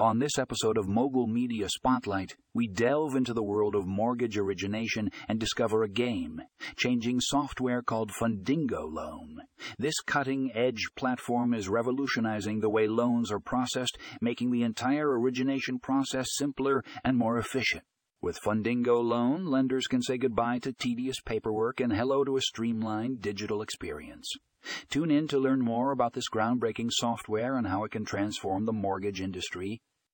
On this episode of Mogul Media Spotlight, we delve into the world of mortgage origination and discover a game changing software called Fundingo Loan. This cutting edge platform is revolutionizing the way loans are processed, making the entire origination process simpler and more efficient. With Fundingo Loan, lenders can say goodbye to tedious paperwork and hello to a streamlined digital experience. Tune in to learn more about this groundbreaking software and how it can transform the mortgage industry.